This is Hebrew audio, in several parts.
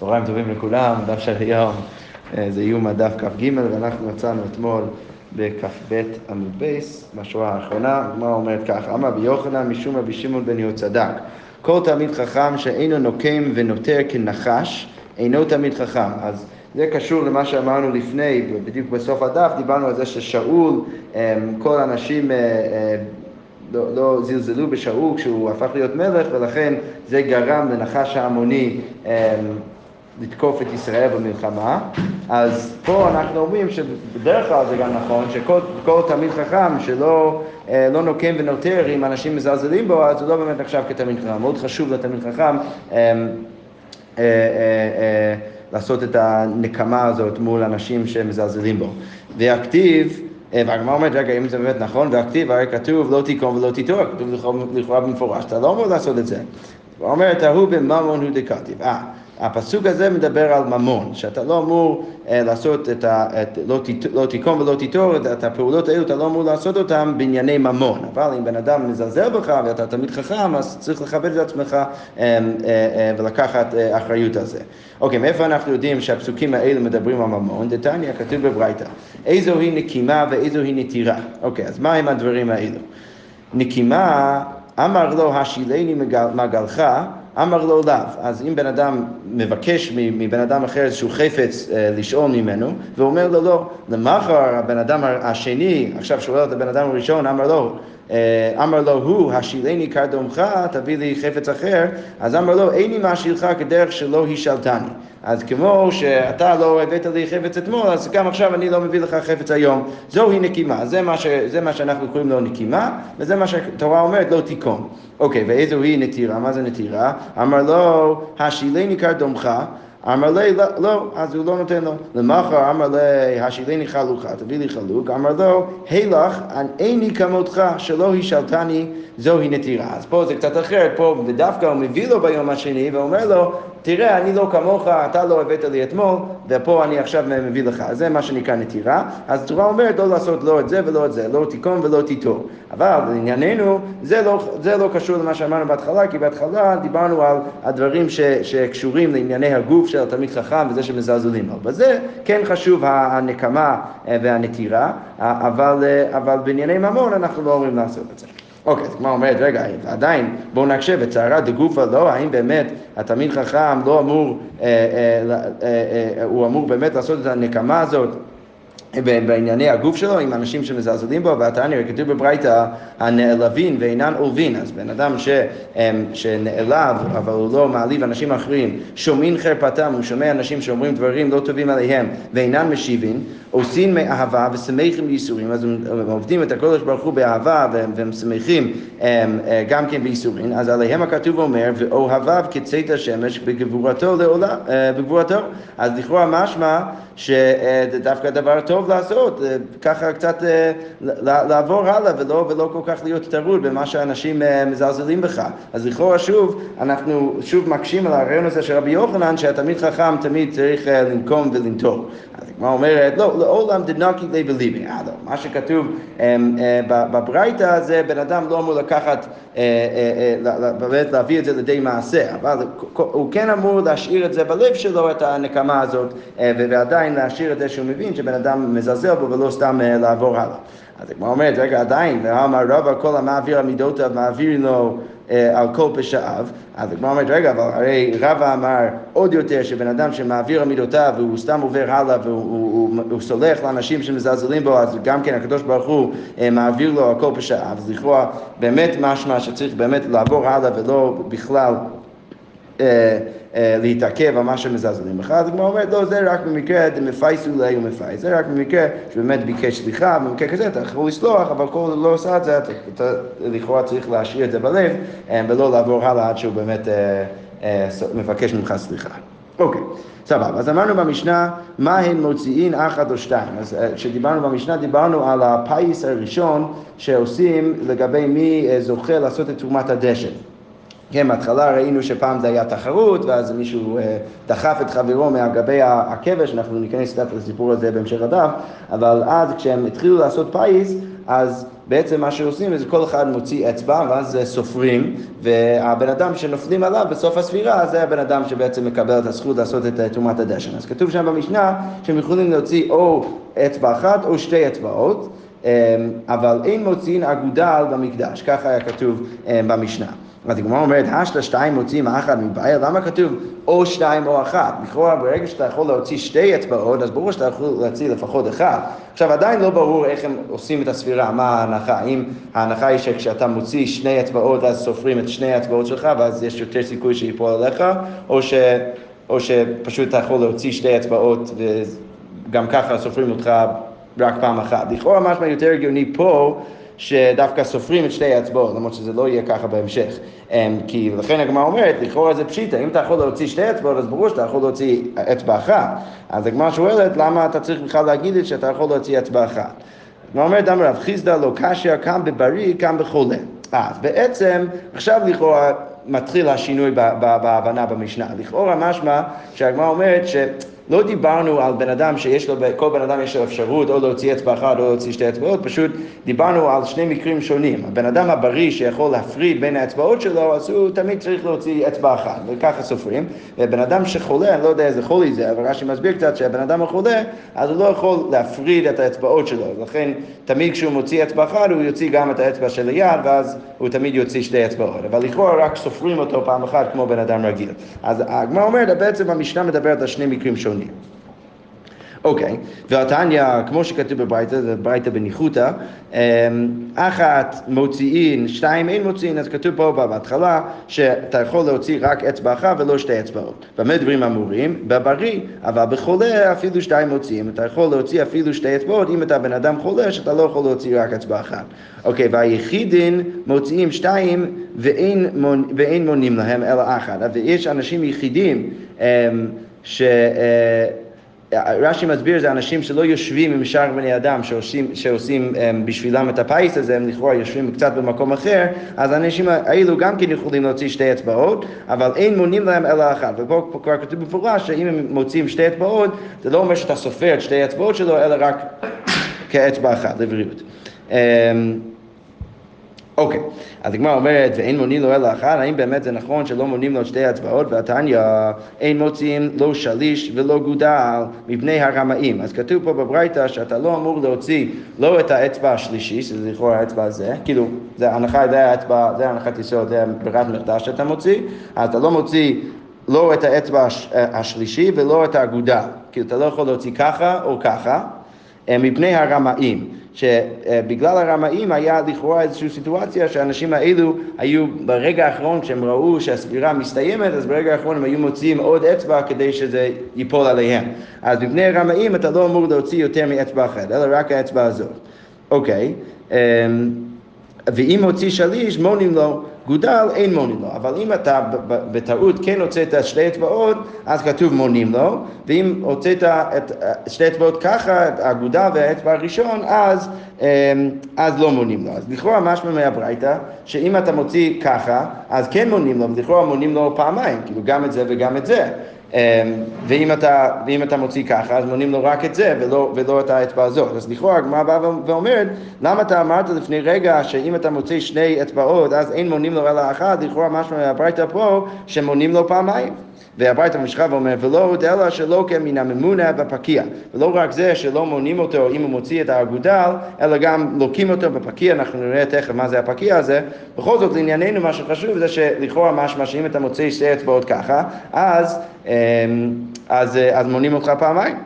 צהריים טובים לכולם, דף של היום אה, זה איום הדף כ"ג ואנחנו מצאנו אתמול בכ"ב עמוד בייס, בשורה האחרונה, הגמרא אומרת כך, אמר רבי יוחנן משום רבי שמעון בן יהוד צדק, כל תלמיד חכם שאינו נוקם ונותר כנחש, אינו תלמיד חכם. אז זה קשור למה שאמרנו לפני, בדיוק בסוף הדף, דיברנו על זה ששאול, אה, כל האנשים אה, לא, לא זלזלו בשאול כשהוא הפך להיות מלך, ולכן זה גרם לנחש ההמוני אמ, לתקוף את ישראל במלחמה. אז פה אנחנו אומרים שבדרך כלל זה גם נכון, שכל תלמיד חכם שלא אה, לא נוקם ונותר אם אנשים מזלזלים בו, אז הוא לא באמת נחשב כתלמיד חכם. מאוד חשוב לתלמיד חכם אמ, אה, אה, לעשות את הנקמה הזאת מול אנשים שמזלזלים בו. והכתיב אה, והגמרא אומרת, רגע, אם זה באמת נכון, והכתיב, הרי כתוב לא תיקום ולא תיטור, כתוב לכאורה במפורש, אתה לא אמור לעשות את זה. הוא אומר, ההוא בממון הוא דקתיב. אה, הפסוק הזה מדבר על ממון, שאתה לא אמור אה, לעשות את ה... את, לא, לא תיקום ולא תיטור, את, את הפעולות האלו אתה לא אמור לעשות אותן בענייני ממון. אבל אם בן אדם מזלזל בך ואתה תמיד חכם, אז צריך לכבד את עצמך אה, אה, אה, ולקחת אה, אחריות על זה. אוקיי, מאיפה אנחנו יודעים שהפסוקים האלו מדברים על ממון? דתניא, כתוב בברייתא. איזו היא נקימה ואיזו היא נטירה. אוקיי, אז מה עם הדברים האלו? נקימה, אמר לו השילני מגלך אמר לו לאו. אז אם בן אדם מבקש מבן אדם אחר איזשהו חפץ אה, לשאול ממנו, ואומר לו לא, למחר הבן אדם השני עכשיו שואל את הבן אדם הראשון, אמר לו, אה, אמר לו הוא, השילני קרדומך, תביא לי חפץ אחר, אז אמר לו, איני מאשילך כדרך שלא השלתני. אז כמו שאתה לא הבאת לי חפץ אתמול, אז גם עכשיו אני לא מביא לך חפץ היום. זוהי נקימה, זה מה, ש, זה מה שאנחנו קוראים לו נקימה, וזה מה שהתורה אומרת, לא תיקום. אוקיי, ואיזו היא נטירה? מה זה נטירה? אמר לו, השילני קרדומך, אמר לי, לא, לא, אז הוא לא נותן לו. למחר אמר לי, השילני חלוקה, תביא לי חלוק. אמר לו, הילך, איני כמותך, שלא השלתני, זוהי נטירה. אז פה זה קצת אחרת, פה דווקא הוא מביא לו ביום השני ואומר לו, תראה, אני לא כמוך, אתה לא הבאת לי אתמול, ופה אני עכשיו מביא לך. זה מה שנקרא נטירה. אז התורה אומרת לא לעשות לא את זה ולא את זה, לא תיקום ולא תיטור. אבל לענייננו, זה לא, זה לא קשור למה שאמרנו בהתחלה, כי בהתחלה דיברנו על הדברים ש, שקשורים לענייני הגוף של התלמיד חכם וזה שמזלזלים בו. בזה כן חשוב הנקמה אה, והנטירה, אבל, אה, אבל בענייני ממון אנחנו לא אומרים לעשות את זה. אוקיי, אז כמו אומרת, רגע, עדיין בואו נקשה בצערה דגופה לא, האם באמת התלמיד חכם לא אמור, אה, אה, אה, הוא אמור באמת לעשות את הנקמה הזאת בענייני הגוף שלו, עם אנשים שמזלזלים בו, והתניא כתוב בברייתא, הנעלבין ואינן עולבין, אז בן אדם ש, שנעלב, אבל הוא לא מעליב אנשים אחרים, שומעים חרפתם, הוא שומע אנשים שאומרים דברים לא טובים עליהם, ואינן משיבים, עושים מאהבה ושמחים בייסורים, אז הם עובדים את הקודש ברוך הוא באהבה והם שמחים אה, גם כן בייסורים, אז עליהם הכתוב אומר, ואוהביו כצאת השמש בגבורתו לעולם, אה, בגבורתו, אז לכאורה משמע שזה דווקא דבר טוב לעשות, אה, ככה קצת לעבור הלאה ולא, ולא כל כך להיות טרוד במה שאנשים מזלזלים בך. אז לכאורה שוב, אנחנו שוב מקשים על הרעיון הזה של רבי יוחנן, שהתלמיד חכם תמיד צריך לנקום ולנטור. אז הגמרא אומרת, לא, לעולם דנקי לי וליבי. אה, לא, מה שכתוב אה, בברייתא זה בן אדם לא אמור לקחת, אה, באמת להביא את זה לידי מעשה, אבל הוא כן אמור להשאיר את זה בלב שלו, את הנקמה הזאת, ועדיין להשאיר את זה שהוא מבין שבן אדם מזלזל בו ולא סתם לעבור הלאה. אז הגמרא אומרת, רגע, עדיין, ואמר רבא כל המעביר על מידותיו מעביר לו על כל פשעיו, אז הגמרא אומרת, רגע, אבל הרי רבא אמר עוד יותר שבן אדם שמעביר על מידותיו והוא סתם עובר הלאה והוא סולח לאנשים שמזלזלים בו, אז גם כן הקדוש ברוך הוא מעביר לו על כל פשעיו, אז לכאורה באמת משמע שצריך באמת לעבור הלאה ולא בכלל אה, להתעכב על מה שמזלזלים בך, אז הגמרא אומרת, לא, זה רק במקרה דמפייסו לי ומפייס, זה רק במקרה שבאמת ביקש סליחה, במקרה כזה אתה יכול לסלוח, אבל כל לא עושה את זה, אתה לכאורה צריך להשאיר את זה בלב, אה, ולא לעבור הלאה עד שהוא באמת אה, מבקש ממך סליחה. אוקיי, סבבה. אז אמרנו במשנה, מה הן מוציאין אחת או שתיים. אז כשדיברנו במשנה, דיברנו על הפיס הראשון שעושים לגבי מי זוכה לעשות את תרומת הדשן. כן, בהתחלה ראינו שפעם זה היה תחרות, ואז מישהו אה, דחף את חברו מהגבי הכבש, אנחנו ניכנס קצת לסיפור הזה בהמשך הדף, אבל אז כשהם התחילו לעשות פיס, אז בעצם מה שעושים זה כל אחד מוציא אצבע ואז סופרים, והבן אדם שנופלים עליו בסוף הספירה זה הבן אדם שבעצם מקבל את הזכות לעשות את תרומת הדשן. אז כתוב שם במשנה שהם יכולים להוציא או אצבע אחת או שתי אצבעות. אמ, אבל אין מוציאין אגודל במקדש, ככה היה כתוב אמ, במשנה. אז הגמרא אומרת, השתא שתיים מוציאים האחד מבעיה, למה כתוב או שתיים או אחת? לכאורה ברגע שאתה יכול להוציא שתי אצבעות, אז ברור שאתה יכול להוציא לפחות אחד. עכשיו עדיין לא ברור איך הם עושים את הספירה, מה ההנחה, האם ההנחה היא שכשאתה מוציא שני אצבעות אז סופרים את שני האצבעות שלך ואז יש יותר סיכוי שיפול עליך, או, ש, או שפשוט אתה יכול להוציא שתי אצבעות וגם ככה סופרים אותך רק פעם אחת. לכאורה משמע יותר הגיוני פה שדווקא סופרים את שתי האצבעות, למרות שזה לא יהיה ככה בהמשך. אמ, כי לכן הגמרא אומרת, לכאורה זה פשיטה, אם אתה יכול להוציא שתי אצבעות, אז ברור שאתה יכול להוציא אצבע אחת. אז הגמרא שואלת, למה אתה צריך בכלל להגיד את שאתה יכול להוציא אצבע אחת? הגמרא אומרת, אמר רב חיסדא לא קשיא, כאן בבריא, כאן בחולה. אז בעצם, עכשיו לכאורה מתחיל השינוי בהבנה במשנה. לכאורה משמע שהגמרא אומרת ש... לא דיברנו על בן אדם שיש לו, כל בן אדם יש לו אפשרות או להוציא אצבע אחת או להוציא שתי אצבעות, פשוט דיברנו על שני מקרים שונים. הבן אדם הבריא שיכול להפריד בין האצבעות שלו, אז הוא תמיד צריך להוציא אצבע אחת, וככה סופרים. ובן אדם שחולה, אני לא יודע איזה חולי זה, אבל רש"י מסביר קצת שהבן אדם החולה, אז הוא לא יכול להפריד את האצבעות שלו. לכן תמיד כשהוא מוציא אצבע אחת, הוא יוציא גם את האצבע של היד, ואז הוא תמיד יוציא שתי אצבעות. אבל לכאורה רק סופרים אותו פעם אחת כמו בן אדם רגיל. אז הגמרא אומרת, בעצם המשנה מדברת על שני מקרים שונים. שונים. אוקיי, והתניא, כמו שכתוב בברייתא, זה ברייתא בניחותא, אמ, אחת מוציאין, שתיים אין מוציאין, אז כתוב פה בהתחלה שאתה יכול להוציא רק אצבע אחת ולא שתי אצבעות. במה דברים אמורים? בבריא, אבל בחולה אפילו שתיים מוציאים. אתה יכול להוציא אפילו שתי אצבעות אם אתה בן אדם חולה שאתה לא יכול להוציא רק אצבע אחת. אוקיי, והיחידין מוציאים שתיים ואין, ואין מונים להם אלא אחת. ויש אנשים יחידים אמ, ש... אה, רש"י מסביר, זה אנשים שלא יושבים עם שאר בני אדם שעושים, שעושים um, בשבילם את הפיס הזה, הם לכאורה יושבים קצת במקום אחר, אז האנשים האלו גם כן יכולים להוציא שתי אצבעות, אבל אין מונים להם אלא אחת. ופה כבר כתוב במפורש שאם הם מוציאים שתי אצבעות, זה לא אומר שאתה סופר את שתי האצבעות שלו, אלא רק כאצבע אחת, לבריאות. אוקיי, אז הגמרא אומרת, ואין מונים לו אלא אחד, האם באמת זה נכון שלא מונים לו שתי הצבעות? והתניא, אין מוציאים לא שליש ולא גודל מפני הרמאים. אז כתוב פה בברייתא שאתה לא אמור להוציא לא את האצבע השלישי, שזה לכאורה האצבע הזה, כאילו, זה הנחה, זה האצבע, זה הנחת יסוד, זה ברירת מחדש שאתה מוציא, אז אתה לא מוציא לא את האצבע השלישי ולא את האגודה, כאילו אתה לא יכול להוציא ככה או ככה, אה, מפני הרמאים. שבגלל הרמאים היה לכאורה איזושהי סיטואציה שהאנשים האלו היו ברגע האחרון כשהם ראו שהספירה מסתיימת אז ברגע האחרון הם היו מוציאים עוד אצבע כדי שזה ייפול עליהם. אז מפני הרמאים אתה לא אמור להוציא יותר מאצבע אחת אלא רק האצבע הזאת. אוקיי אמ, ואם הוציא שליש מונים לו גודל אין מונים לו, אבל אם אתה בטעות כן הוצאת שתי אצבעות, אז כתוב מונים לו, ואם הוצאת את שתי אצבעות ככה, הגודל והאצבע הראשון, אז, אמ, אז לא מונים לו. אז לכאורה משמע מהברייתא, שאם אתה מוציא ככה, אז כן מונים לו, ולכאורה מונים לו פעמיים, כאילו גם את זה וגם את זה. אמ, ואם אתה, ואם אתה מוציא ככה, אז מונים לו רק את זה ולא, ולא את האצבע הזאת. אז לכאורה הגמרא באה ואומרת, למה אתה אמרת לפני רגע שאם אתה מוציא שני אצבעות אז אין מונים לו אלא אחת, לכאורה משמע מהברייתא פה שמונים לו פעמיים. והברייתא ממשיכה ואומר, ולא עוד אלא שלא כמן הממונה בפקיע. ולא רק זה שלא מונים אותו אם הוא מוציא את האגודל, אלא גם לוקים אותו בפקיע, אנחנו נראה תכף מה זה הפקיע הזה. בכל זאת, לענייננו מה שחשוב זה שלכאורה משמע שאם אתה מוציא שתי אצבעות ככה, אז, אמ, אז, אז מונים אותך פעמיים.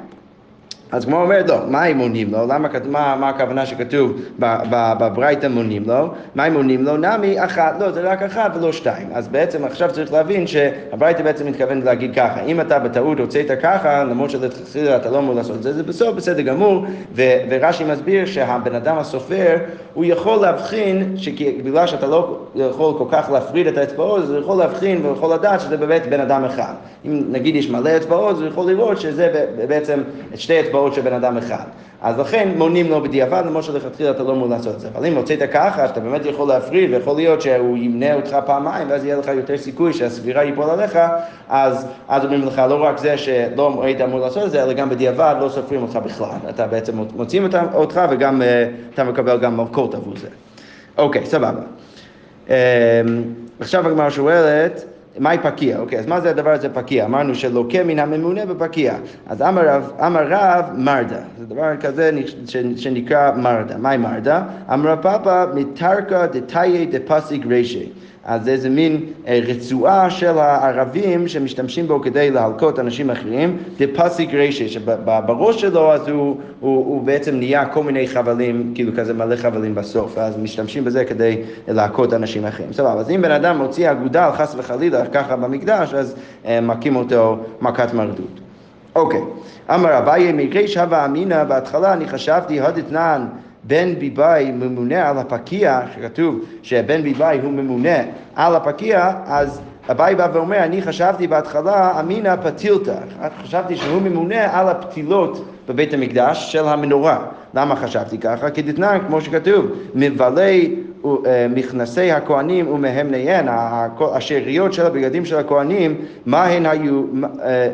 אז כמו אומרת לא, מה הם מונים לו? למה, מה, מה הכוונה שכתוב בברייתא מונים לו? מה הם מונים לו? נמי אחת, לא, זה רק אחת ולא שתיים. אז בעצם עכשיו צריך להבין שהברייתא בעצם מתכוון להגיד ככה, אם אתה בטעות הוצאת ככה, למרות שלתחילה אתה לא אמור לעשות את זה, זה בסוף בסדר גמור, ורש"י מסביר שהבן אדם הסופר, הוא יכול להבחין, שבגלל שאתה לא יכול כל כך להפריד את האצבעות, אז הוא יכול להבחין ויכול לדעת שזה באמת בן אדם אחד. אם נגיד יש מלא אצבעות, הוא יכול לראות שזה בעצם שתי אצבעות. אצבעות של בן אדם אחד. אז לכן מונים לו בדיעבד, למרות שלכתחילה אתה לא אמור לעשות את זה. אבל אם הוצאת ככה, שאתה באמת יכול להפריד, ויכול להיות שהוא ימנה אותך פעמיים, ואז יהיה לך יותר סיכוי שהסבירה ייפול עליך, אז, אז אומרים לך לא רק זה שלא היית אמור לעשות את זה, אלא גם בדיעבד לא סופרים אותך בכלל. אתה בעצם מוצאים אותך, וגם uh, אתה מקבל גם. להלקות עבור זה. אוקיי, סבבה. אמ, עכשיו הגמרא שואלת, מהי פקיע? אוקיי, אז מה זה הדבר הזה פקיע? אמרנו שלוקה מן הממונה בפקיע. אז אמר רב, אמר רב מרדה. זה דבר כזה שנקרא מרדה. מהי מרדה? אמר רב פאפא מתרקא דתאי דפסיק רישי. אז זה איזה מין אה, רצועה של הערבים שמשתמשים בו כדי להלקות אנשים אחרים, זה פסיק רשע, שבראש שלו אז הוא, הוא, הוא בעצם נהיה כל מיני חבלים, כאילו כזה מלא חבלים בסוף, אז משתמשים בזה כדי להכות אנשים אחרים. סבבה, אז אם בן אדם מוציא אגודל, חס וחלילה, ככה במקדש, אז אה, מכים אותו מכת מרדות. אוקיי, אמר אביי מריש הווה אמינא, בהתחלה אני חשבתי הודתנן בן ביבאי ממונה על הפקיע, שכתוב שבן ביבאי הוא ממונה על הפקיע, אז אביי בא ואומר, אני חשבתי בהתחלה אמינא פתילתא, חשבתי שהוא ממונה על הפתילות בבית המקדש של המנורה. למה חשבתי ככה? כי דתנן, כמו שכתוב, מבלי אה, מכנסי הכהנים ומהמניהן, השאריות של הבגדים של הכהנים, מהן היו, אה,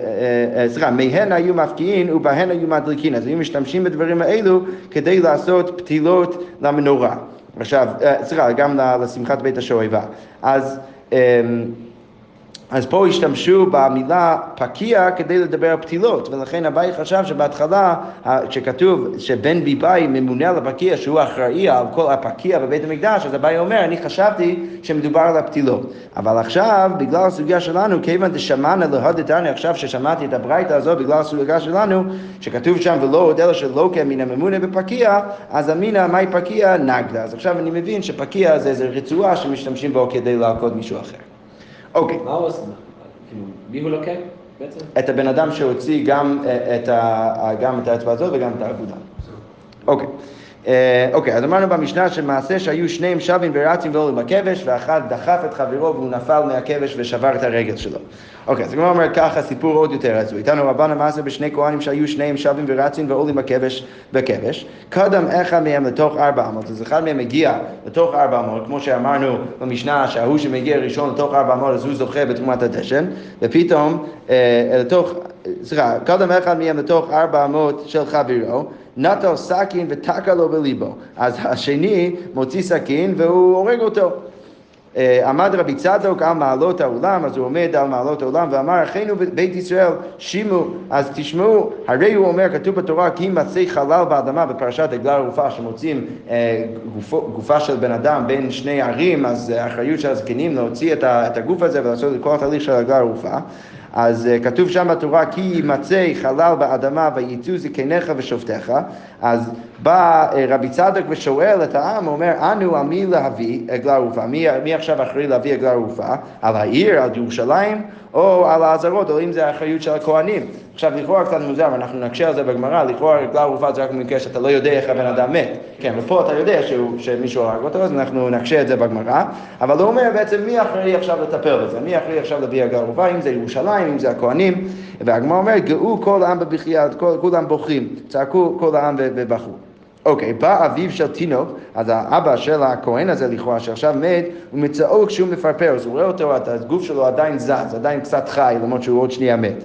אה, סליחה, מהן היו מפקיעין ובהן היו מדליקין. אז היו משתמשים בדברים האלו כדי לעשות פתילות למנורה. עכשיו, סליחה, גם לשמחת בית השואבה. אז אמ, אז פה השתמשו במילה פקיע כדי לדבר על פתילות, ולכן אביי חשב שבהתחלה, כשכתוב שבן ביבאי ממונה על הפקיע, שהוא אחראי על כל הפקיע בבית המקדש, אז אביי אומר, אני חשבתי שמדובר על הפתילות. אבל עכשיו, בגלל הסוגיה שלנו, כיוון דשמענה להודתני, עכשיו ששמעתי את הברייתא הזאת, בגלל הסוגיה שלנו, שכתוב שם ולא עוד אלא שלוקה מן הממונה בפקיע, אז אמינא מאי פקיע נגדה. אז עכשיו אני מבין שפקיע זה איזו רצועה שמשתמשים בו כדי להכות מישהו אחר. אוקיי. מה הוא עושה? כאילו, מי הוא לוקח בעצם? את הבן אדם שהוציא גם אה, את, ה, גם את האצבע הזאת וגם את האגודה. אוקיי. אה, אוקיי, אז אמרנו במשנה שמעשה שהיו שניהם שווים ורצים ועולים בכבש, ואחד דחף את חברו והוא נפל מהכבש ושבר את הרגל שלו. אוקיי, אז הגמרא אומר ככה, סיפור עוד יותר עצוב. איתנו רבן המעשה בשני כהנים שהיו שניהם שווים ורצים ועולים בכבש, בכבש. קדם אחד מהם לתוך ארבע אמות, אז אחד מהם מגיע לתוך ארבע אמות, כמו שאמרנו במשנה שההוא שמגיע ראשון לתוך ארבע אמות אז הוא זוכה בתרומת הדשן, ופתאום אה, לתוך, סליחה, קדם אחד מהם לתוך ארבע אמות של חברו, נטל סכין ותקע לו בליבו. אז השני מוציא סכין והוא הורג אותו. אה, עמד רבי צדוק על מעלות העולם, אז הוא עומד על מעלות העולם ואמר, אחינו בית ישראל, שימו, אז תשמעו, הרי הוא אומר, כתוב בתורה, כי מצא חלל באדמה בפרשת עגלה ערופה, שמוצאים אה, גופו, גופה של בן אדם בין שני ערים, אז האחריות של הזקנים להוציא את הגוף הזה ולעשות את כל התהליך של עגלה ערופה. אז uh, כתוב שם בתורה, כי יימצא חלל באדמה ויצאו זקניך ושופטיך, אז בא uh, רבי צדוק ושואל את העם, אומר, אנו על מי להביא עגלה ערופה? מי, מי עכשיו אחראי להביא עגלה ערופה? על העיר, על ירושלים, או על האזהרות, או אם זה האחריות של הכהנים. עכשיו, לכאורה קצת מוזר, ואנחנו נקשה על זה בגמרא, לכאורה עגלה ערופה זה רק במקרה שאתה לא יודע איך הבן אדם מת. כן, ופה אתה יודע שהוא, שמישהו הרג אותו, אז אנחנו נקשה את זה בגמרא. אבל הוא אומר בעצם מי אחראי עכשיו לטפל בזה? מי אחראי עכשיו להביא עגלה ערופה? אם זה ירושלים, אם זה הכהנים. והגמרא אומר, גאו כל העם בבכייה, כולם בוכים. צעקו כל העם ובכו. אוקיי, בא אביו של תינוק, אז האבא של הכהן הזה לכאורה שעכשיו מת, הוא מצאו כשהוא מפרפר, אז הוא רואה אותו, הגוף שלו עדיין זז, עדיין קצת חי, למרות שהוא עוד שנייה מת.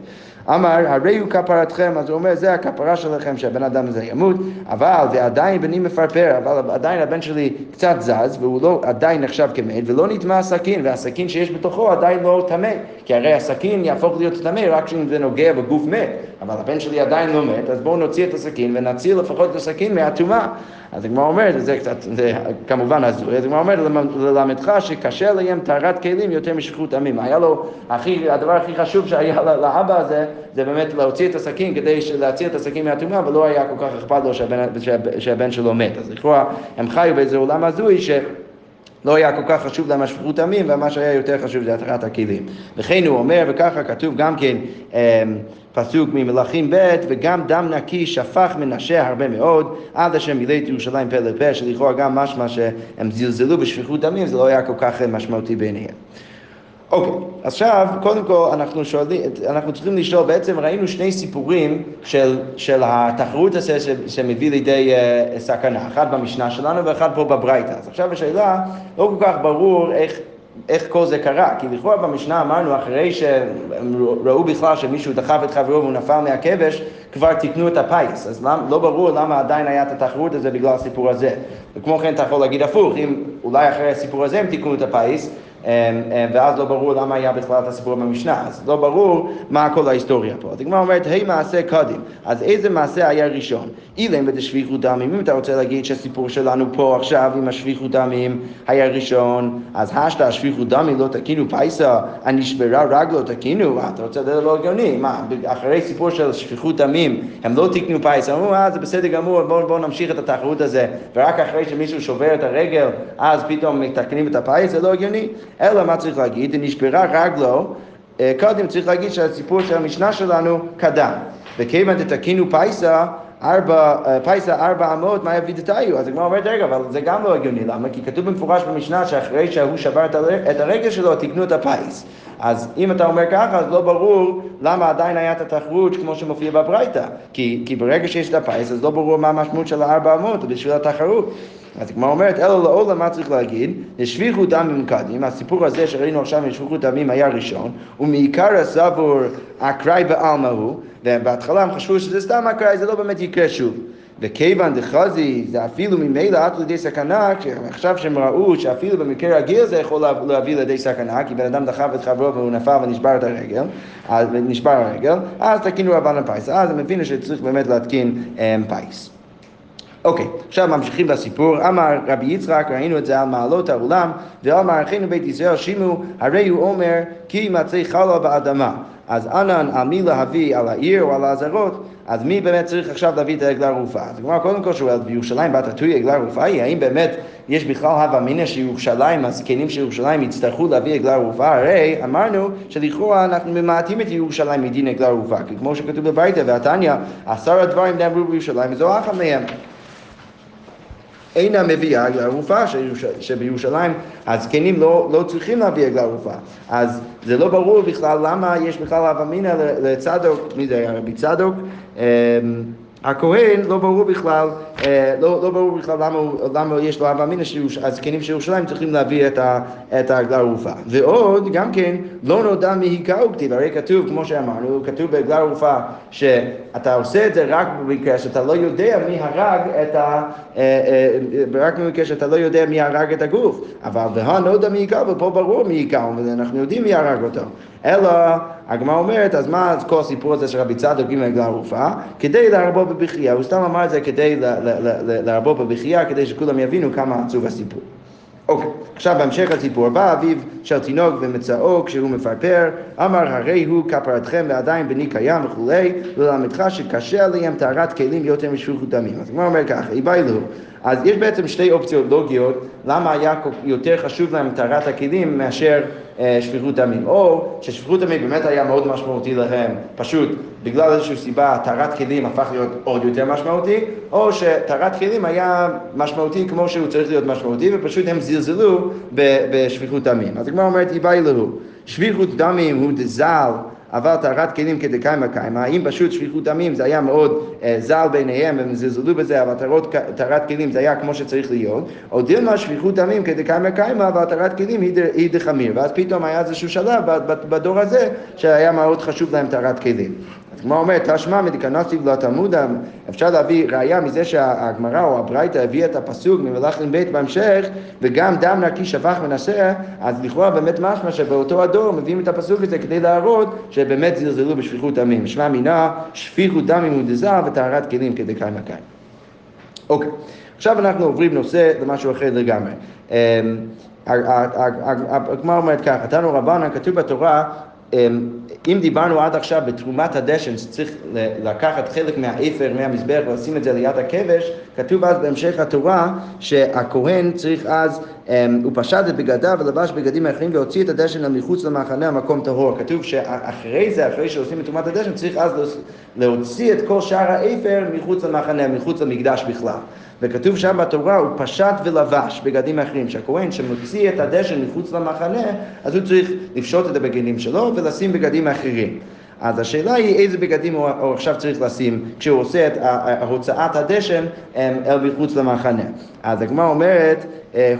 אמר, הרי הוא כפרתכם, אז הוא אומר, זה הכפרה שלכם שהבן אדם הזה ימות, אבל, ועדיין בני מפרפר, אבל עדיין הבן שלי קצת זז, והוא לא, עדיין נחשב כמת, ולא נטמע הסכין, והסכין שיש בתוכו עדיין לא טמא, כי הרי הסכין יהפוך להיות טמא רק כשזה זה נוגע בגוף מת, אבל הבן שלי עדיין לא מת, אז בואו נוציא את הסכין ונציל לפחות את הסכין מהטומאה. אז הגמרא אומרת, זה קצת, זה כמובן הזוי, אז הגמרא אומרת ללמדך שקשה להם טהרת כלים יותר משכרות עמים. היה לו, הכי, הדבר הכי חשוב שהיה לאבא הזה, זה באמת להוציא את הסכין כדי להציל את הסכין מהטומאה, ולא היה כל כך אכפת לו שהבן, שהבן שלו מת. אז לכאורה הם חיו באיזה עולם הזוי ש... לא היה כל כך חשוב להם השפכות עמים, ומה שהיה יותר חשוב זה התרת הכלים. וכן הוא אומר, וככה כתוב גם כן אמ, פסוק ממלכים ב', וגם דם נקי שפך מנשה הרבה מאוד, עד אשר מילא את ירושלים פה לפה, שלכאורה גם משמע שהם זלזלו בשפיכות דמים, זה לא היה כל כך משמעותי בעיניהם. אוקיי, okay, עכשיו, קודם כל אנחנו שואלים, אנחנו צריכים לשאול, בעצם ראינו שני סיפורים של, של התחרות הזה שמביא לידי uh, סכנה, אחד במשנה שלנו ואחד פה בברייתא. אז עכשיו השאלה, לא כל כך ברור איך איך כל זה קרה, כי לכאורה במשנה אמרנו, אחרי שהם ראו בכלל שמישהו דחף את חברו והוא נפל מהכבש, כבר תיקנו את הפיס, אז למ, לא ברור למה עדיין היה את התחרות הזה בגלל הסיפור הזה. וכמו כן אתה יכול להגיד הפוך, אם אולי אחרי הסיפור הזה הם תיקנו את הפיס, ואז לא ברור למה היה בכלל את הסיפור במשנה, אז לא ברור מה כל ההיסטוריה פה. הגמרא אומרת, היי מעשה קודם, אז איזה מעשה היה ראשון? אילם ודשפיכות דמים, אם אתה רוצה להגיד שהסיפור שלנו פה עכשיו עם השפיכות דמים היה ראשון, אז השתא השפיכות דמים לא תקינו פייסה, הנשברה רגלו תקינו, אתה רוצה לדעת לא הגיוני, מה, אחרי סיפור של שפיכות דמים הם לא תיקנו פייסה, אמרו, אה זה בסדר גמור, בואו בוא נמשיך את התחרות הזה, ורק אחרי שמישהו שובר את הרגל, אז פתאום מתקנים את הפייס, זה לא הגיוני. אלא מה צריך להגיד? נשברה רגלו, אה, קודם צריך להגיד שהסיפור של המשנה שלנו קדם. וכיוון דתקינו פייסה, ארבע, אה, פייסה ארבע אמות, מה יביא דתיו? אז הגמרא אומרת, רגע, אבל זה גם לא הגיוני, למה? כי כתוב במפורש במשנה שאחרי שההוא שבר את הרגל שלו, תקנו את הפייס. אז אם אתה אומר ככה, אז לא ברור למה עדיין היה את התחרות כמו שמופיע בברייתא. כי, כי ברגע שיש את הפייס, אז לא ברור מה המשמעות של הארבע אמות בשביל התחרות. אז הגמרא אומרת, אלא לעולם מה צריך להגיד? שפיכות דמים קדים, הסיפור הזה שראינו עכשיו שפיכות דמים היה ראשון, ומעיקרא סבור אקראי בעלמא הוא, ובהתחלה הם חשבו שזה סתם אקראי, זה לא באמת יקרה שוב. וכיוון דחזו דאפילו ממילא אתו לידי סכנה, עכשיו שהם ראו שאפילו במקרה רגיל זה יכול להביא לידי סכנה, כי בן אדם דחף את חברו והוא נפל ונשבר את הרגל, אז נשבר הרגל, אז תקינו רבנן הפייס, אז הם הבינו שצריך באמת להתקין um, פייס. אוקיי, עכשיו ממשיכים בסיפור. אמר רבי צדוק, ראינו את זה על מעלות האולם, ואמר אחינו בית ישראל שמעו, הרי הוא אומר כי ימצא חלל באדמה. אז אנן על מי להביא, על העיר או על העזרות, אז מי באמת צריך עכשיו להביא את העגלה ערופה? אז כלומר, קודם כל שואל, בירושלים בת אתויי עגלה ערופה היא, האם באמת יש בכלל הווה אמינא שירושלים, הזקנים של ירושלים יצטרכו להביא עגלה ערופה? הרי אמרנו שלכאורה אנחנו ממעטים את ירושלים מדין עגלה ערופה, כי כמו שכתוב בביתה, והתניא, עשר הדברים נאמרו בירושלים וזו אחת מהם. אינה מביאה עגלה ערופה, שבירושלים הזקנים לא, לא צריכים להביא עגלה ערופה. אז זה לא ברור בכלל למה יש בכלל הווה אמינא לצדוק, מי זה היה רבי צדוק? הכהן לא ברור בכלל, אה, לא, לא ברור בכלל למה, למה יש לו אבא אמינא שהזקנים של ירושלים צריכים להביא את, ה, את העגלה ערופה. ועוד, גם כן, לא נודע מי היכהו כתיב, הרי כתוב, כמו שאמרנו, כתוב בעגלה ערופה שאתה עושה את זה רק במקרה שאתה לא יודע מי הרג את ה... אה, אה, רק במקרה שאתה לא יודע מי הרג את הגוף. אבל והנודע מי היכהו, ופה ברור מי היכהו, ואנחנו יודעים מי הרג אותו. אלא הגמרא אומרת, אז מה כל הסיפור הזה של רבי צדוק עם עגלה ערופה? כדי להרבות בבכייה, הוא סתם אמר את זה כדי להרבות בבכייה, כדי שכולם יבינו כמה עצוב הסיפור. אוקיי, עכשיו בהמשך הסיפור בא אביו של תינוק ומצאו כשהוא מפרפר, אמר הרי הוא כפרתכם ועדיין בני קיים וכולי, ללמדך שקשה עליהם טהרת כלים יותר משפיכות דמים. אז הגמרא אומר ככה, איבאילו, אז יש בעצם שתי אופציות לוגיות למה היה יותר חשוב להם טהרת הכלים מאשר אה, שפיכות דמים. או ששפיכות דמים באמת היה מאוד משמעותי להם, פשוט בגלל איזושהי סיבה טהרת כלים הפך להיות עוד יותר משמעותי, או שטהרת כלים היה משמעותי כמו שהוא צריך להיות משמעותי, ופשוט הם זלזלו בשפיכות דמים. אז הגמרא אומרת, איבאי להו, שפיכות דמים הוא דזל אבל טהרת כלים כדקיימא קיימא, האם פשוט שפיכות דמים זה היה מאוד אה, זל בעיניהם והם זלזלו בזה, אבל טהרת כלים זה היה כמו שצריך להיות, או דילמה שפיכות דמים כדקיימא קיימא, אבל טהרת כלים היא דחמיר, ואז פתאום היה איזשהו שלב בדור הזה שהיה מאוד חשוב להם טהרת כלים. הגמרא אומרת, תשמע מדקנסיב לא תלמודה, אפשר להביא ראייה מזה שהגמרא או הברייתא הביאה את הפסוק ממלאכין בית בהמשך, וגם דם נקי שפך מנסה, אז לכאורה באמת משמע שבאותו הדור מביאים את הפסוק הזה כדי להראות שבאמת זלזלו בשפיכות דמים. שמע מינה, שפיכות דמים הוא דזר וטהרת כלים כדי קיים הקיים. אוקיי, עכשיו אנחנו עוברים נושא למשהו אחר לגמרי. אמ, הגמרא אומרת ככה, תנו רבנן, כתוב בתורה אם דיברנו עד עכשיו בתרומת הדשן שצריך לקחת חלק מהאפר, מהמזבח ולשים את זה ליד הכבש, כתוב אז בהמשך התורה שהכהן צריך אז, אמ, הוא פשט את בגדיו ולבש בגדים אחרים והוציא את הדשן מחוץ למחנה המקום טהור. כתוב שאחרי זה, אחרי שעושים את תרומת הדשן, צריך אז להוציא את כל שאר האפר מחוץ למחנה, מחוץ למקדש בכלל. וכתוב שם בתורה, הוא פשט ולבש בגדים אחרים, שהכהן שמוציא את הדשן מחוץ למחנה, אז הוא צריך לפשוט את הבגדים שלו ולשים בגדים אחרים. אז השאלה היא איזה בגדים הוא, הוא עכשיו צריך לשים כשהוא עושה את הוצאת הדשן אל מחוץ למחנה. אז הגמרא אומרת,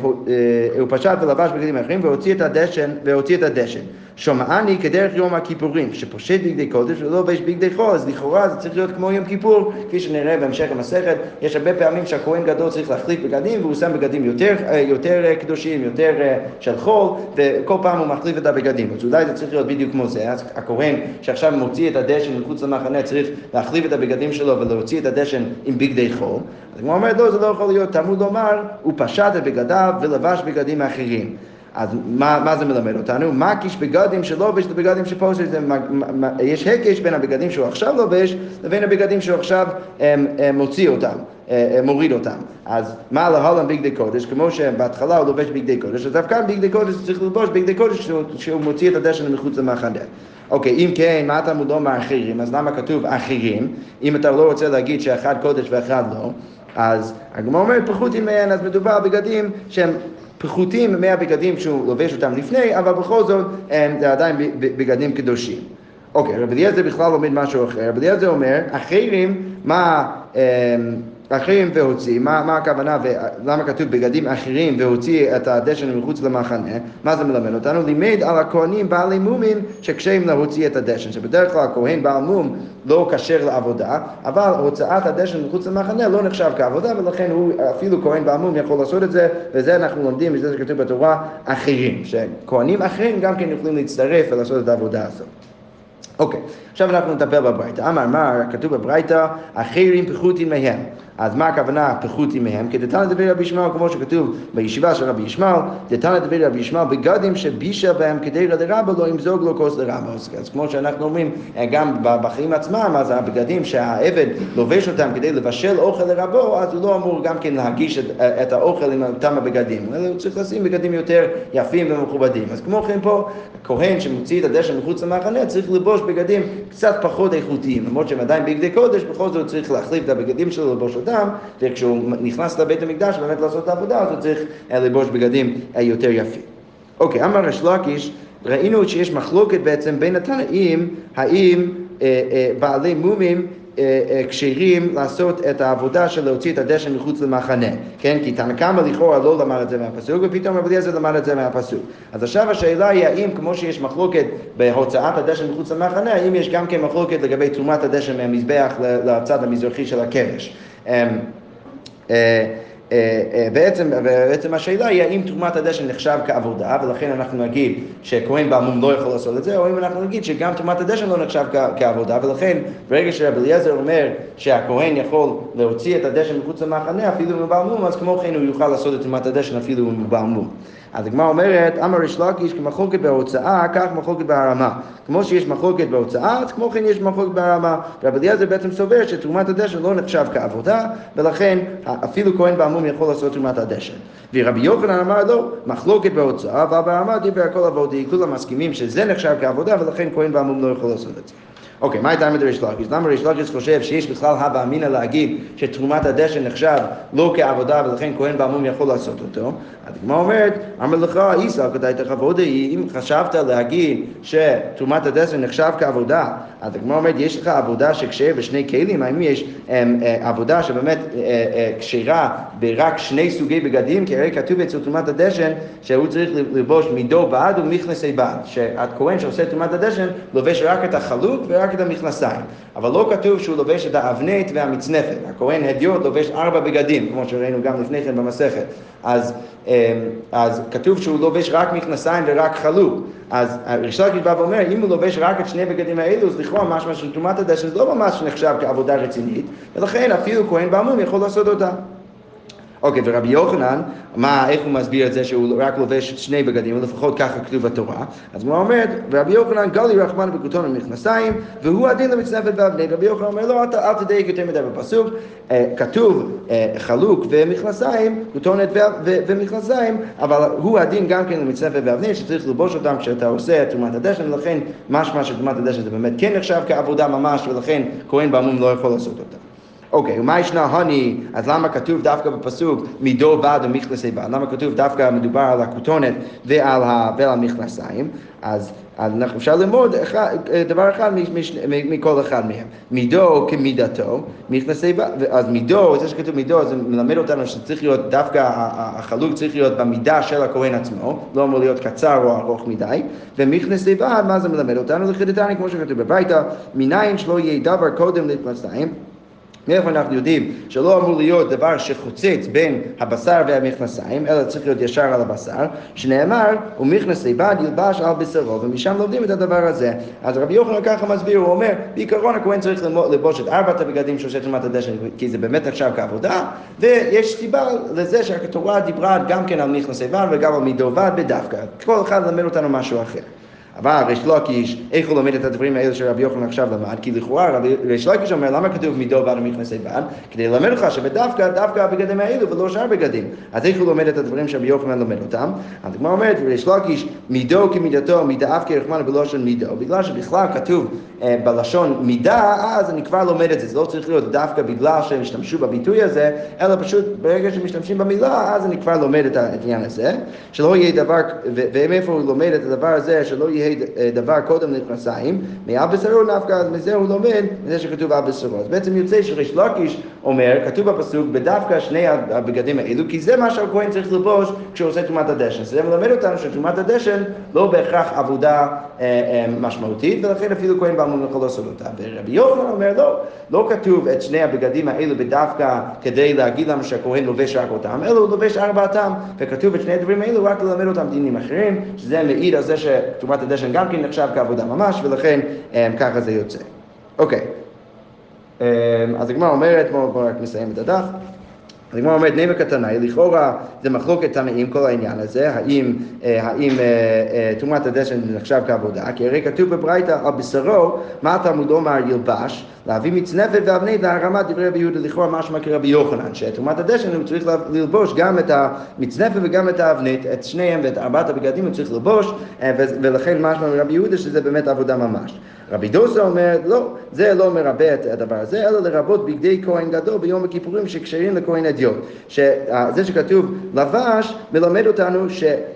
הוא אה, הוא פשט ולבש בגדים אחרים והוציא את הדשן, והוציא את הדשן. שומעני כדרך יום הכיפורים, שפושט בגדי קודש ולא לובש בגדי חול, אז לכאורה זה צריך להיות כמו יום כיפור, כפי שנראה בהמשך המסכת, יש הרבה פעמים שהכהן גדול צריך להחליף בגדים והוא שם בגדים יותר, אה, יותר אה, קדושים, יותר אה, של חול, וכל פעם הוא מחליף את הבגדים. אז אולי זה צריך להיות בדיוק כמו זה, אז הכהן שעכשיו מוציא את הדשן מחוץ למחנה צריך להחליף את הבגדים שלו ולהוציא את הדשן עם בגדי חול. אז כמו אומרת, לא, זה לא יכול להיות, תלמוד לומר, הוא פשט את בגדיו ולבש בגדים אחרים. אז מה, מה זה מלמד אותנו? מקיש בגדים שלובש לבגדים שפושט, מה- מה- יש הקש בין הבגדים שהוא עכשיו לובש לבין הבגדים שהוא עכשיו em, em, מוציא אותם, אה, אה, מוריד אותם. אז מה להלן בגדי קודש? כמו שבהתחלה הוא לובש בגדי קודש, אז דווקא בגדי קודש צריך ללבוש בגדי קודש כשהוא, כשהוא מוציא את הדשן מחוץ למחנה. אוקיי, אם כן, מה התלמוד לומר אחרים? אז למה כתוב אחרים? אם אתה לא רוצה להגיד שאחד קודש ואחד לא, אז הגמרא אומרת פחותים מהן, אז מדובר בגדים שהם פחותים מהבגדים שהוא לובש אותם לפני, אבל בכל זאת הם, זה עדיין בגדים קדושים. אוקיי, רבי אליעזר בכלל לומד משהו אחר. רבי אליעזר אומר, אחרים, מה... אחרים והוציא, מה, מה הכוונה ולמה כתוב בגדים אחרים והוציא את הדשן מחוץ למחנה, מה זה מלמד אותנו? לימד על הכהנים בעלי מומים שקשיים להוציא את הדשן, שבדרך כלל הכהן בעל מום לא כשר לעבודה, אבל הוצאת הדשן מחוץ למחנה לא נחשב כעבודה ולכן הוא, אפילו כהן בעל מום יכול לעשות את זה, וזה אנחנו לומדים, וזה שכתוב בתורה, אחרים, שכהנים אחרים גם כן יכולים להצטרף ולעשות את העבודה הזאת. אוקיי, עכשיו אנחנו נטפל בברייתא. אמר מר, כתוב בברייתא, אחרים פחותים מהם. אז מה הכוונה פחותים מהם? דתנא דברי רבי ישמעאל, כמו שכתוב בישיבה של רבי ישמעאל, דתנא דברי רבי ישמעאל, בגדים שבישל בהם כדי לרבה לא ימזוג לו כוס לרבה. אז כמו שאנחנו אומרים, אה, גם בחיים עצמם, אז הבגדים שהעבד לובש אותם כדי לבשל אוכל לרבו, אז הוא לא אמור גם כן להגיש את, אה, את האוכל עם אותם הבגדים, אלא הוא צריך לשים בגדים יותר יפים ומכובדים. אז כמו כן פה, הכהן שמוציא את הדשן מחוץ למחנה צריך ללבוש בגדים קצת פחות איכותיים, למרות שהם עדיין בגדי קודש, בכל זאת צריך להחליף את הבגדים שלו, ללבוש אותם, וכשהוא נכנס לבית המקדש באמת לעשות את העבודה, אז הוא צריך אה, ללבוש בגדים אה, יותר יפים. אוקיי, אמר ריש לקיש, ראינו שיש מחלוקת בעצם בין התנאים, האם אה, בעלי מומים כשירים לעשות את העבודה של להוציא את הדשן מחוץ למחנה, כן? כי תנא קמא לכאורה לא למד את זה מהפסוק, ופתאום רבי אליעזר למד את זה מהפסוק. אז עכשיו השאלה היא האם כמו שיש מחלוקת בהוצאת הדשן מחוץ למחנה, האם יש גם כן מחלוקת לגבי תרומת הדשן מהמזבח לצד המזרחי של הקרש. אמ, אה, אה, אה, בעצם, בעצם השאלה היא האם תרומת הדשן נחשב כעבודה ולכן אנחנו נגיד שכהן בעמום לא יכול לעשות את זה או אם אנחנו נגיד שגם תרומת הדשן לא נחשב כעבודה ולכן ברגע שרבי אליעזר אומר שהכהן יכול להוציא את הדשן מחוץ למחנה אפילו אם הוא בעמום אז כמו כן הוא יוכל לעשות את תרומת הדשן אפילו אם הוא בעמום. אז הגמרא אומרת, אמר ריש לקיש כמחלוקת בהוצאה, כך מחלוקת בהרמה. כמו שיש מחלוקת בהוצאה, אז כמו כן יש מחלוקת בהרמה. רבי אליעזר בעצם סובר שתרומת הדשן לא נחשב כעבודה, ולכן אפילו כהן בעמום יכול לעשות תרומת הדשן. ורבי יוחנן אמר לא, מחלוקת בהוצאה, אבל בהרמה דיבר הכל עבודי, כולם מסכימים שזה נחשב כעבודה, ולכן כהן בעמום לא יכול לעשות את זה. אוקיי, מה הייתה מדי ריש לקיש? למה ריש לקיש חושב שיש בכלל הווה אמינא להגיד שתרומת הדשן נחשב לא כעבודה ולכן כהן בעמום יכול לעשות אותו? אז הגמרא אומרת, אמר לך, איסא כדאיתך עבודה היא, אם חשבת להגיד שתרומת הדשן נחשב כעבודה, אז הגמרא אומרת, יש לך עבודה שכשר בשני כלים? האם יש אמ, אה, עבודה שבאמת אה, אה, כשרה ברק שני סוגי בגדים? כי הרי כתוב אצל תרומת הדשן שהוא צריך ללבוש מידו בד ומכנסי בד, שהכהן שעושה תרומת הדשן לובש רק את החלוק ורק את המכנסיים, אבל לא כתוב שהוא לובש את האבנט והמצנפת, הכהן הדיוט לובש ארבע בגדים, כמו שראינו גם לפני כן במסכת, אז, אמ, אז כתוב שהוא לובש רק מכנסיים ורק חלוק, אז ריש לקיש בא ואומר, אם הוא לובש רק את שני בגדים האלו, אז לכאורה משמע של תרומת הדשן זה לא ממש נחשב כעבודה רצינית, ולכן אפילו כהן בעמום יכול לעשות אותה. אוקיי, ורבי יוחנן, מה, איך הוא מסביר את זה שהוא רק לובש שני בגדים, לפחות ככה כתוב בתורה? אז הוא אומרת, ורבי יוחנן גלי רחמן בכותון ומכנסיים, והוא הדין למצנפת ואבני. רבי יוחנן אומר, לא, אל, תדייק יותר מדי בפסוק, אה, כתוב אה, חלוק ומכנסיים, כותונת ומכנסיים, אבל הוא הדין גם כן למצנפת ואבני, שצריך ללבוש אותם כשאתה עושה תרומת הדשן, ולכן משמע שתרומת הדשן זה באמת כן נחשב כעבודה ממש, ולכן כהן בעמום לא יכול לעשות אותה. אוקיי, ומה ישנה הוני, אז למה כתוב דווקא בפסוק מידו בד ומכנסי בד? למה כתוב דווקא מדובר על הכותונת ועל, ה, המכנסיים? אז אנחנו אפשר ללמוד דבר אחד מכל אחד מהם. מידו כמידתו, מכנסי בד, אז מידו, זה שכתוב מידו, זה מלמד אותנו שצריך להיות, דווקא החלוק צריך להיות במידה של הכהן עצמו, לא אמור להיות קצר או ארוך מדי, ומכנסי בד, מה זה מלמד אותנו? לחידתני, כמו שכתוב בביתה, מניין שלא יהיה דבר קודם להתמצאים. מאיפה אנחנו יודעים שלא אמור להיות דבר שחוצץ בין הבשר והמכנסיים, אלא צריך להיות ישר על הבשר, שנאמר, ומכנסי בד ילבש על בשרו, ומשם לומדים את הדבר הזה. אז רבי יוחנן ככה מסביר, הוא אומר, בעיקרון הכהן צריך ללבוש את ארבעת הבגדים שעושה תרומת הדשן, כי זה באמת נחשב כעבודה, ויש סיבה לזה שהתורה דיברה גם כן על מכנסי בד וגם על מידו בד בדווקא. כל אחד ללמד אותנו משהו אחר. אבל ריש לקיש, איך הוא לומד את הדברים האלה שרבי יוחנן עכשיו למד? כי לכאורה ריש לקיש אומר, למה כתוב מידו בד ומכנסי בד? כדי ללמד אותך שבדווקא, דווקא הבגדים האלו ולא שאר בגדים. אז איך הוא לומד את הדברים שרבי יוחנן לומד אותם? אז הגמרא אומרת, ריש לקיש, מידו כמידתו, מידה אף כרחמנו בלושן מידו. בגלל שבכלל כתוב אה, בלשון מידה, אז אני כבר לומד את זה. זה לא צריך להיות דווקא בגלל שהם השתמשו בביטוי הזה, אלא פשוט ברגע שמשתמשים במילה, אז אני כבר לומד את העניין הזה. שלא יהיה דבר, ומאיפה הוא לומד את הדבר הזה, שלא יהיה דבר קודם למכנסיים, מעל בשרו נפקא, אז מזה הוא לומד, מזה שכתוב על בשרו. אז בעצם יוצא שריש לקיש אומר, כתוב בפסוק, בדווקא שני הבגדים האלו, כי זה מה שהכהן צריך ללבוש כשהוא עושה תרומת הדשן. זה מלמד אותנו שתרומת הדשן לא בהכרח עבודה אה, אה, משמעותית, ולכן אפילו כהן מלאכה לא עושה אותה. ורבי יוחנן אומר, לא, לא כתוב את שני הבגדים האלו בדווקא כדי להגיד לנו שהכהן לובש רק אותם, אלא הוא לובש ארבעתם, וכתוב את שני הדברים האלו רק ללמד אותם דינים אחרים, שזה מעיד על זה שתרומת הדשן גם כן נחשב כעבודה ממש, ולכן אה, ככה זה יוצא. אוקיי. אמ, אז הגמרא אומרת, בואו בוא רק נסיים את הדף. הגמרא אומרת, נמק התנאי, לכאורה זה מחלוקת תנאים כל העניין הזה, האם, אה, האם אה, אה, תרומת הדשן נחשב כעבודה, כי הרי כתוב בברייתא על בשרו, מה התלמוד אומר ילבש, להביא מצנפת ואבנית להרמת דברי רבי יהודה, לכאורה משמע כרבי יוחנן, שתרומת הדשן הוא צריך ללבוש גם את המצנפת וגם את האבנית, את שניהם ואת ארבעת הבגדים הוא צריך ללבוש, אה, ולכן משמע מרבי יהודה שזה באמת עבודה ממש. רבי דוסה אומר, לא, זה לא מרבה את הדבר הזה, אלא לרבות בגדי כהן גדול ביום הכיפורים שכשרים לכהן הדיוט. שזה שכתוב לבש, מלמד אותנו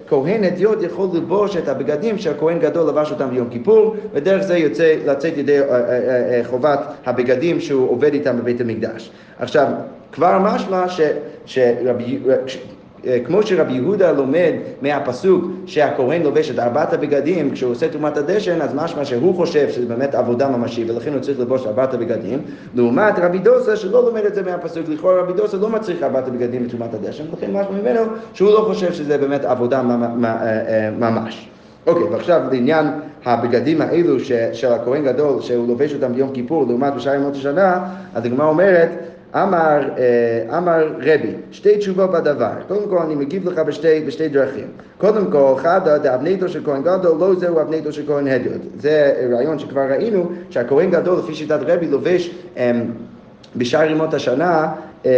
שכהן הדיוט יכול ללבוש את הבגדים שהכהן גדול לבש אותם ביום כיפור, ודרך זה יוצא לצאת ידי אה, אה, אה, חובת הבגדים שהוא עובד איתם בבית המקדש. עכשיו, כבר משמע ש, שרבי... אה, כמו שרבי יהודה לומד מהפסוק שהכהן לובש את ארבעת הבגדים כשהוא עושה תרומת הדשן, אז משמע שהוא חושב שזה באמת עבודה ממשית ולכן הוא צריך לבוש ארבעת הבגדים, לעומת רבי דוסה שלא לומד את זה מהפסוק, לכאורה רבי דוסה לא מצריך ארבעת הבגדים בתרומת הדשן, ולכן משמע ממנו שהוא לא חושב שזה באמת עבודה אה, ממש. אוקיי, ועכשיו לעניין הבגדים האלו ש, של הכהן גדול, שהוא לובש אותם ביום כיפור לעומת בשאר ימות השנה, אז הגמרא אומרת, אמר, אה, אמר רבי, שתי תשובות בדבר. קודם כל אני מגיב לך בשתי, בשתי דרכים. קודם כל, חדא דאבנתו של כהן גדול, לא זהו אבנתו של כהן הדיוט. זה רעיון שכבר ראינו, שהכהן גדול, לפי שיטת רבי, לובש אה, בשאר ימות השנה, אה,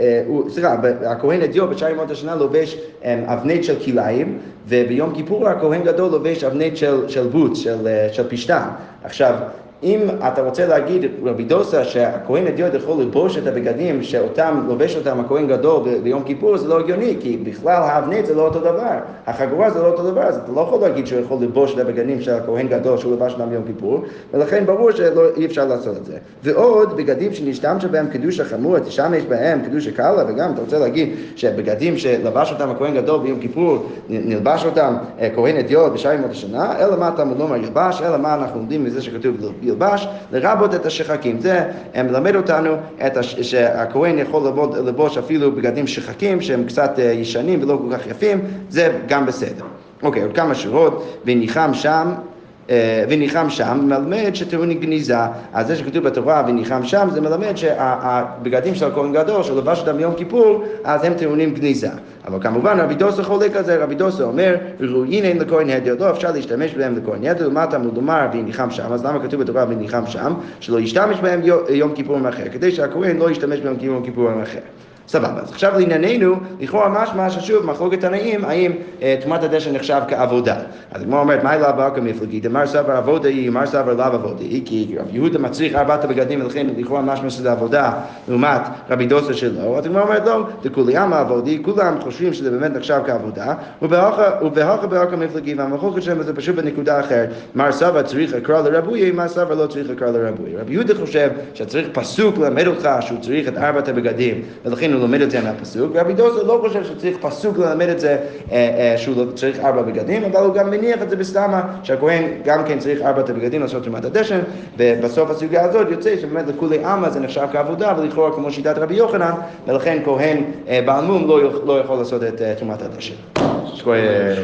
אה, סליחה, הכהן הדיוט בשאר ימות השנה לובש אה, אבנית של כלאיים, וביום כיפור הכהן גדול לובש אבנית של, של בוץ, של, אה, של פשתן. עכשיו, אם אתה רוצה להגיד, רבי דוסה, שהכהן הדיוט יכול ללבוש את הבגדים שאותם לובש אותם הכהן גדול ביום כיפור, זה לא הגיוני, כי בכלל האבנית זה לא אותו דבר, החגורה זה לא אותו דבר, אז אתה לא יכול להגיד שהוא יכול ללבוש את הבגדים של הכהן גדול שהוא לבש אותם ביום כיפור, ולכן ברור שאי אפשר לעשות את זה. ועוד, בגדים שנשתמש בהם קדוש החמור, תשמש בהם קדוש הקלה, וגם אתה רוצה להגיד שבגדים שלבש אותם הכהן גדול ביום כיפור, נלבש אותם אה, כהן הדיוט בשאר ימות השנה, אלא מה אתה לא אומר ילבש, אלא מה אנחנו לומדים מזה שכתוב ילבש, לרבות את השחקים. זה מלמד אותנו הש... שהכהן יכול לבוד, לבוש אפילו בגדים שחקים שהם קצת אה, ישנים ולא כל כך יפים, זה גם בסדר. אוקיי, עוד כמה שורות, וניחם שם וניחם שם, מלמד שטעון גניזה. אז זה שכתוב בתורה וניחם שם, זה מלמד שהבגדים של הכהן גדול, שהוא לבש אותם ביום כיפור, אז הם טעונים גניזה. אבל כמובן רבי דוסה חולק על זה, רבי דוסה אומר, ראויין אין לכהן הדר, לא אפשר להשתמש בהם לכהן הדר, מה אתה לומר וניחם שם, אז למה כתוב בתורה וניחם שם? שלא ישתמש בהם יום כיפור אחר, כדי שהכהן לא ישתמש בהם כיום כיפור אחר. סבבה. אז עכשיו לענייננו, לכאורה משמע ששוב, מחלוקת תנאים, האם אה, תרומת הדשן נחשב כעבודה. אז הגמרא אומרת, מה לאו באקא מפלגית? אמר סבר עבודה היא, אמר סבר לאו עבודה היא, כי רב יהודה מצריך ארבעת הבגדים, ולכן לכאורה משמע שזה עבודה, לעומת רבי דוסה שלו. אז הגמרא אומרת, לא, דכולי עמא עבודי, כולם חושבים שזה באמת נחשב כעבודה, ובהכה באקא מפלגי, והמחלוקת שלהם זה פשוט בנקודה אחרת. מר סבא צריך לקרוא לרבוי, מר סבא לא צריך לקרוא לרבוי. רבי יהודה חושב שצריך פסוק ללמד אותך שהוא צריך את ארבעת הבגדים, ולכן הוא לומד את זה מהפסוק, ורבי דוסה לא חושב שצריך פסוק ללמד את זה אה, אה, שהוא לא צריך ארבע בגדים, אבל הוא גם מניח את זה בסתמה, שהכהן גם כן צריך ארבעת הבגדים לעשות תרומת הדשן, ובסוף הסוגיה הזאת יוצא שבאמת לכולי עלמא זה נחשב כעבודה, ולכאורה כמו שיטת רבי יוחנן, ולכן כהן אה, בעל מום לא יכול- לא יכול לעשות את תרומת הדשן. שכוייח.